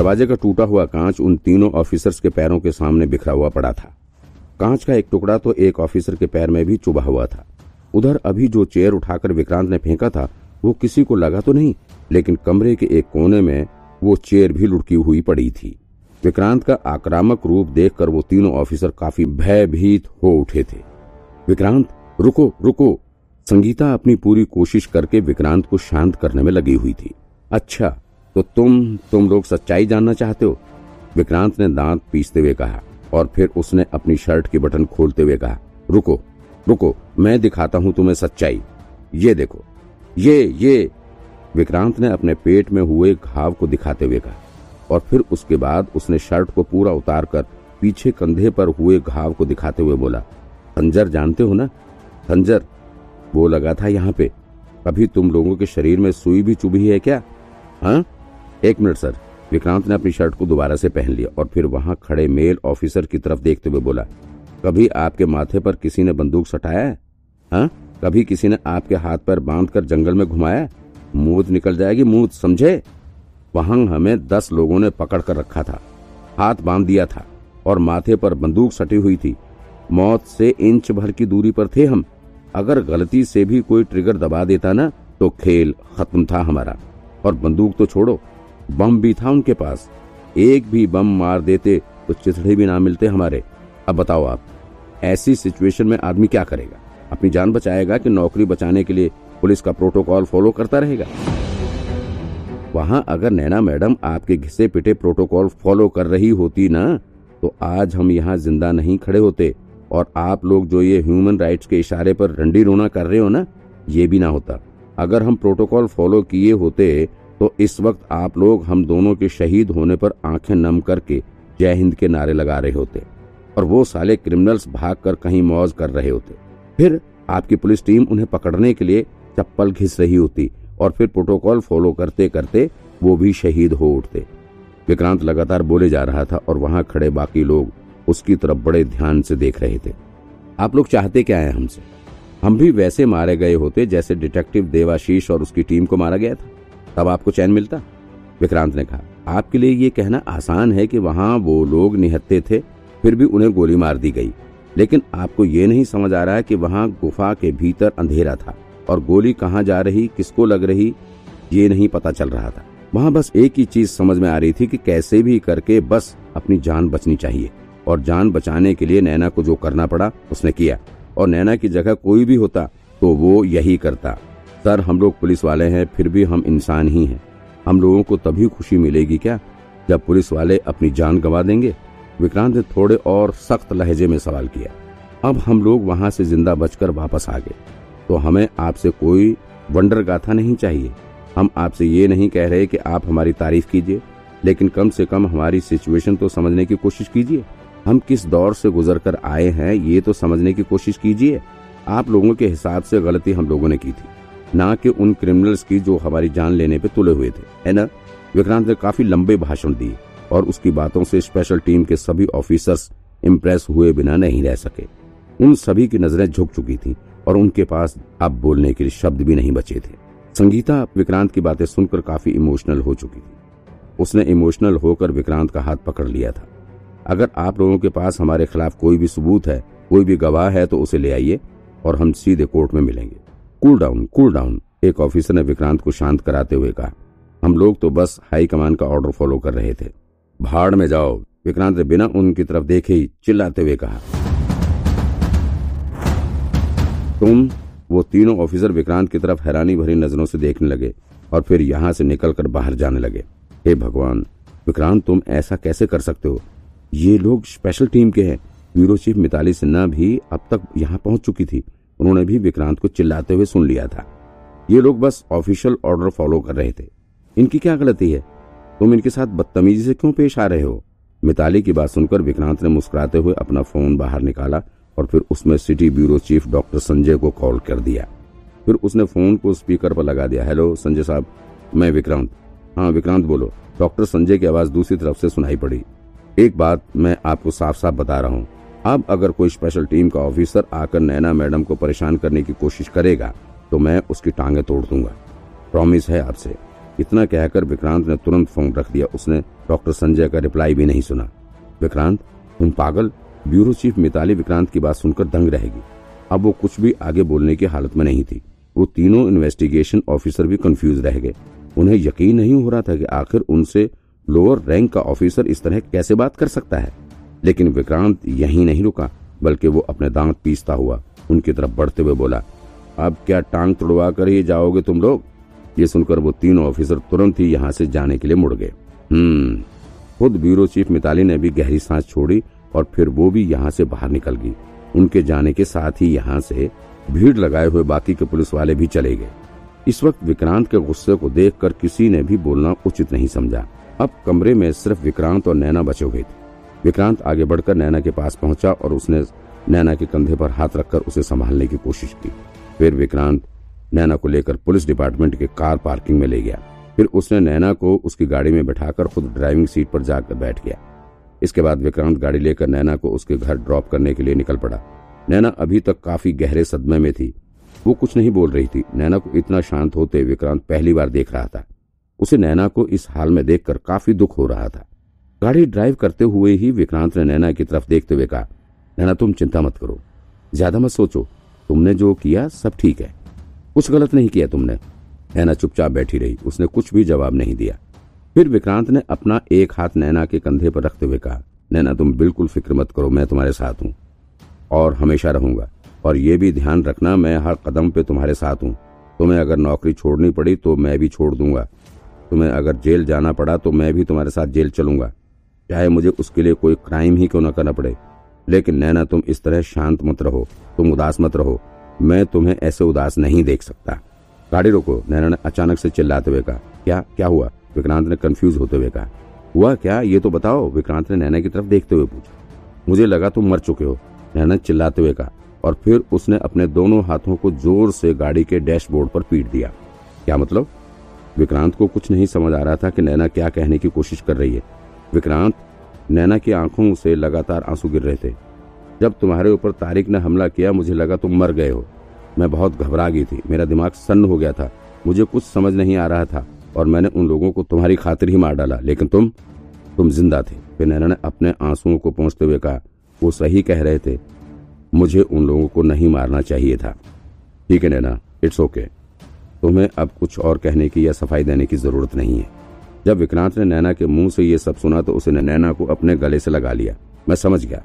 दरवाजे का टूटा हुआ कांच उन तीनों ऑफिसर्स के पैरों के सामने बिखरा हुआ पड़ा था। कांच का एक टुकड़ा तो एक ऑफिसर के पैर में भी चुभा हुआ था। उधर अभी जो चेयर उठाकर विक्रांत ने फेंका था, वो किसी को लगा तो नहीं, लेकिन कमरे के एक कोने में वो चेयर भी लुढ़की हुई पड़ी थी। विक्रांत का आक्रामक रूप देखकर वो तीनों ऑफिसर काफ़ी भयभीत हो उठे थे। विक्रांत, रुको रुको। संगीता अपनी पूरी कोशिश करके विक्रांत को शांत करने में लगी हुई थी। अच्छा तो तुम तुम लोग सच्चाई जानना चाहते हो? विक्रांत ने दांत पीसते हुए कहा और फिर उसने अपनी शर्ट की बटन खोलते हुए कहा, रुको रुको, मैं दिखाता हूँ तुम्हें सच्चाई। ये देखो, ये ये। विक्रांत ने अपने पेट में हुए घाव को दिखाते हुए कहा और फिर उसके बाद उसने शर्ट को पूरा उतार कर पीछे कंधे पर हुए घाव को दिखाते हुए बोला खंजर जानते हो ना? खंजर वो लगा था यहाँ पे। कभी तुम लोगों के शरीर में सुई भी चुभी है क्या? हाँ? एक मिनट, सर। विक्रांत ने अपनी शर्ट को दोबारा से पहन लिया और फिर वहाँ खड़े मेल ऑफिसर की तरफ़ देखते हुए बोला, कभी आपके माथे पर किसी ने बंदूक सटाया है? हाँ? कभी किसी ने आपके हाथ पर बाँध कर जंगल में घुमाया मूत निकल जाएगी, मूत, समझे? वहाँ हमें दस लोगों ने पकड़ कर रखा था, हाथ बाँध दिया था और माथे पर बंदूक सटी हुई थी। मौत से इंच भर की दूरी पर थे हम। अगर गलती से भी कोई ट्रिगर दबा देता ना तो खेल खत्म था हमारा। और बंदूक तो छोड़ो बम भी था उनके पास। एक भी बम मार देते तो चिथड़े भी ना मिलते हमारे। अब बताओ आप, ऐसी सिचुएशन में आदमी क्या करेगा? अपनी जान बचाएगा कि नौकरी बचाने के लिए पुलिस का प्रोटोकॉल फॉलो करता रहेगा? वहाँ अगर नैना मैडम आपके घिसे पिटे प्रोटोकॉल फॉलो कर रही होती ना तो आज हम यहाँ ज़िंदा नहीं खड़े होते। और आप लोग जो ये ह्यूमन राइट्स के इशारे पर रंडी रोना कर रहे हो ना, ये भी ना होता। अगर हम प्रोटोकॉल फॉलो किए होते तो इस वक्त आप लोग हम दोनों के शहीद होने पर आँखें नम करके जय हिंद के नारे लगा रहे होते और वो साले क्रिमिनल्स भाग कर कहीं मौज कर रहे होते। फिर आपकी पुलिस टीम उन्हें पकड़ने के लिए चप्पल घिस रही होती और फिर प्रोटोकॉल फॉलो करते करते वो भी शहीद हो उठते। विक्रांत लगातार बोले जा रहा था और वहाँ खड़े बाकी लोग उसकी तरफ़ बड़े ध्यान से देख रहे थे। आप लोग चाहते क्या है हमसे? हम भी वैसे मारे गए होते जैसे डिटेक्टिव देवाशीष और उसकी टीम को मारा गया था। तब आपको चैन मिलता। विक्रांत ने कहा, आपके लिए ये कहना आसान है कि वहाँ वो लोग निहत्ते थे, फिर भी उन्हें गोली मार दी गई। लेकिन आपको ये नहीं समझ आ रहा है कि वहाँ गुफा के भीतर अंधेरा था, और गोली कहाँ जा रही, किसको लग रही, ये नहीं पता चल रहा था। वहाँ बस एक ही चीज़ समझ में आ रही थी कि कैसे भी करके बस अपनी जान बचनी चाहिए, और जान बचाने के लिए नैना को जो करना पड़ा, उसने किया। और नैना की जगह कोई भी होता तो वो यही करता। सर, हम लोग पुलिस वाले हैं, फिर भी हम इंसान ही हैं। हम लोगों को तभी खुशी मिलेगी क्या, जब पुलिस वाले अपनी जान गंवा देंगे? विक्रांत ने थोड़े और सख्त लहजे में सवाल किया। अब हम लोग वहाँ से ज़िंदा बचकर वापस आ गए। तो हमें आपसे कोई वंडर गाथा नहीं चाहिए। हम आपसे ये नहीं कह रहे कि आप हमारी तारीफ़ कीजिए, लेकिन कम से कम हमारी सिचुएशन तो समझने की कोशिश कीजिए। हम किस दौर से गुजर कर आए हैं, ये तो समझने की कोशिश कीजिए। आप लोगों के हिसाब से गलती हम लोगों ने की थी। ना कि उन क्रिमिनल्स की जो हमारी जान लेने पे तुले हुए थे, है ना? विक्रांत ने काफ़ी लंबे भाषण दिए और उसकी बातों से स्पेशल टीम के सभी ऑफिसर्स इम्प्रेस हुए बिना नहीं रह सके। उन सभी की नज़रें झुक चुकी थी और उनके पास अब बोलने के लिए शब्द भी नहीं बचे थे। संगीता, विक्रांत की बातें सुनकर काफ़ी इमोशनल हो चुकी थी। उसने इमोशनल होकर विक्रांत का हाथ पकड़ लिया था। अगर आप लोगों के पास हमारे खिलाफ कोई भी सबूत है, कोई भी गवाह है तो उसे ले आइए और हम सीधे कोर्ट में मिलेंगे। कूल डाउन कूल डाउन एक ऑफिसर ने विक्रांत को शांत कराते हुए कहा। हम लोग तो बस हाई कमान का ऑर्डर फॉलो कर रहे थे। भाड़ में जाओ। विक्रांत ने बिना उनकी तरफ़ देखे ही चिल्लाते हुए कहा। तुम, वो तीनों ऑफिसर विक्रांत की तरफ़ हैरानी भरी नज़रों से देखने लगे और फिर यहाँ से निकलकर बाहर जाने लगे। हे भगवान, विक्रांत, तुम ऐसा कैसे कर सकते हो? ये लोग स्पेशल टीम के हैं। ब्यूरो चीफ मिताली सिन्हा भी अब तक यहाँ पहुँच चुकी थी। उन्होंने भी विक्रांत को चिल्लाते हुए सुन लिया था। ये लोग बस ऑफिशियल ऑर्डर फॉलो कर रहे थे। इनकी क्या गलती है? तुम इनके साथ बदतमीजी से क्यों पेश आ रहे हो? मिताली की बात सुनकर विक्रांत ने मुस्कुराते हुए अपना फ़ोन बाहर निकाला और फिर उसमें city bureau chief doctor Sanjay को कॉल कर दिया। फिर उसने फ़ोन को स्पीकर पर लगा दिया। हेलो, संजय साहब, मैं विक्रांत। हाँ विक्रांत बोलो। डॉक्टर संजय की आवाज़ दूसरी तरफ़ से सुनाई पड़ी। एक बात मैं आपको साफ़ साफ़ बता रहा हूँ। अब अगर कोई स्पेशल टीम का ऑफिसर आकर नैना मैडम को परेशान करने की कोशिश करेगा तो मैं उसकी टांगे तोड़ दूँगा। प्रॉमिस है आपसे। इतना कहकर विक्रांत ने तुरंत फ़ोन रख दिया। उसने डॉक्टर संजय का रिप्लाई भी नहीं सुना। विक्रांत, तुम पागल? ब्यूरो चीफ मिताली विक्रांत की बात सुनकर दंग रहेगी। अब वो कुछ भी आगे बोलने की हालत में नहीं थी। वो तीनों इन्वेस्टिगेशन ऑफिसर भी कंफ्यूज रह गए। उन्हें यकीन नहीं हो रहा था कि आखिर उनसे लोअर रैंक का ऑफिसर इस तरह कैसे बात कर सकता है। लेकिन विक्रांत यहीं नहीं रुका, बल्कि वो अपने दांत पीसता हुआ उनकी तरफ़ बढ़ते हुए बोला, अब क्या टांग तुड़वा कर ही जाओगे तुम लोग? ये सुनकर वो तीनों ऑफिसर तुरंत ही यहाँ से जाने के लिए मुड़ गए। हम्म। खुद ब्यूरो चीफ मिताली ने भी गहरी सांस छोड़ी और फिर वो भी यहाँ से बाहर निकल गई। उनके जाने के साथ ही यहाँ से भीड़ लगाए हुए बाकी के पुलिस वाले भी चले गए। इस वक्त विक्रांत के गुस्से को देखकर किसी ने भी बोलना उचित नहीं समझा। अब कमरे में सिर्फ़ विक्रांत और नैना बचे हुए थे। विक्रांत आगे बढ़कर नैना के पास पहुँचा और उसने नैना के कंधे पर हाथ रखकर उसे संभालने की कोशिश की। फिर विक्रांत नैना को लेकर पुलिस डिपार्टमेंट के कार पार्किंग में ले गया। फिर उसने नैना को उसकी गाड़ी में बैठाकर खुद ड्राइविंग सीट पर जाकर बैठ गया। इसके बाद विक्रांत गाड़ी लेकर नैना को उसके घर ड्रॉप करने के लिए निकल पड़ा। नैना अभी तक काफ़ी गहरे सदमे में थी। वो कुछ नहीं बोल रही थी। नैना को इतना शांत होते विक्रांत पहली बार देख रहा था। उसे नैना को इस हाल में देखकर काफ़ी दुख हो रहा था। गाड़ी ड्राइव करते हुए ही विक्रांत ने नैना की तरफ़ देखते हुए कहा, नैना, तुम चिंता मत करो। ज़्यादा मत सोचो। तुमने जो किया, सब ठीक है। कुछ गलत नहीं किया तुमने नैना चुपचाप बैठी रही। उसने कुछ भी जवाब नहीं दिया। फिर विक्रांत ने अपना एक हाथ नैना के कंधे पर रखते हुए कहा, नैना, तुम बिल्कुल फ़िक्र मत करो, मैं तुम्हारे साथ हूँ। और हमेशा रहूँगा। और ये भी ध्यान रखना, मैं हर कदम पे तुम्हारे साथ हूँ। तुम्हें अगर नौकरी छोड़नी पड़ी तो मैं भी छोड़ दूँगा। तुम्हें अगर जेल जाना पड़ा तो मैं भी तुम्हारे साथ जेल चलूँगा। चाहे मुझे उसके लिए कोई क्राइम ही क्यों न करना पड़े। लेकिन नैना, तुम इस तरह शांत मत रहो। तुम उदास मत रहो। मैं तुम्हें ऐसे उदास नहीं देख सकता। गाड़ी रोको, नैना ने अचानक से चिल्लाते हुए कहा। क्या क्या हुआ? विक्रांत ने कंफ्यूज होते हुए कहा। हुआ क्या? ये तो बताओ। विक्रांत ने नैना की तरफ़ देखते हुए पूछा। मुझे लगा तुम मर चुके हो। नैना ने चिल्लाते हुए कहा। और फिर उसने अपने दोनों हाथों को ज़ोर से गाड़ी के डैशबोर्ड पर पीट दिया। क्या मतलब? विक्रांत को कुछ नहीं समझ आ रहा था कि नैना क्या कहने की कोशिश कर रही है। विक्रांत, नैना की आँखों से लगातार आँसू गिर रहे थे। जब तुम्हारे ऊपर तारिक ने हमला किया, मुझे लगा तुम मर गए हो। मैं बहुत घबरा गई थी। मेरा दिमाग सन्न हो गया था। मुझे कुछ समझ नहीं आ रहा था और मैंने उन लोगों को तुम्हारी खातिर ही मार डाला। लेकिन तुम तुम ज़िंदा थे। फिर नैना ने अपने आंसुओं को पहुँचते हुए कहा, वो सही कह रहे थे। मुझे उन लोगों को नहीं मारना चाहिए था। ठीक है नैना, इट्स ओके। तुम्हें अब कुछ और कहने की या सफ़ाई देने की ज़रूरत नहीं है। जब विक्रांत ने नैना के मुँह से ये सब सुना तो उसने नैना को अपने गले से लगा लिया। मैं समझ गया।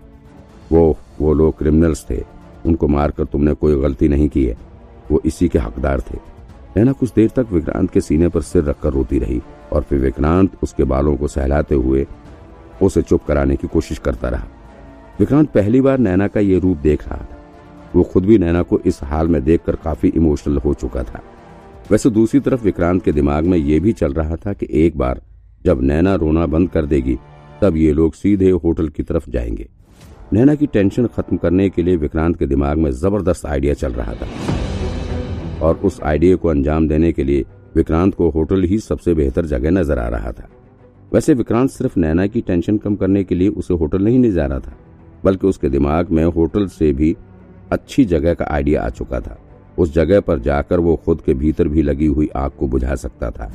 वो वो लोग क्रिमिनल्स थे। उनको मारकर तुमने कोई गलती नहीं की है। वो इसी के हकदार थे। नैना कुछ देर तक विक्रांत के सीने पर सिर रखकर रोती रही और फिर विक्रांत उसके बालों को सहलाते हुए उसे चुप कराने की कोशिश करता रहा। विक्रांत पहली बार नैना का ये रूप देख रहा था। वो खुद भी नैना को इस हाल में देखकर काफ़ी इमोशनल हो चुका था। वैसे दूसरी तरफ़ विक्रांत के दिमाग में ये भी चल रहा था कि एक बार जब नैना रोना बंद कर देगी, तब ये लोग सीधे होटल की तरफ़ जाएँगे। नैना की टेंशन खत्म करने के लिए विक्रांत के दिमाग में ज़बरदस्त आइडिया चल रहा था। और उस आइडिया को अंजाम देने के लिए विक्रांत को होटल ही सबसे बेहतर जगह नज़र आ रहा था। वैसे विक्रांत सिर्फ़ नैना की टेंशन कम करने के लिए उसे होटल नहीं ले जा रहा था, बल्कि उसके दिमाग में होटल से भी अच्छी जगह का आइडिया आ चुका था। उस जगह पर जाकर वो खुद के भीतर भी लगी हुई आग को बुझा सकता था।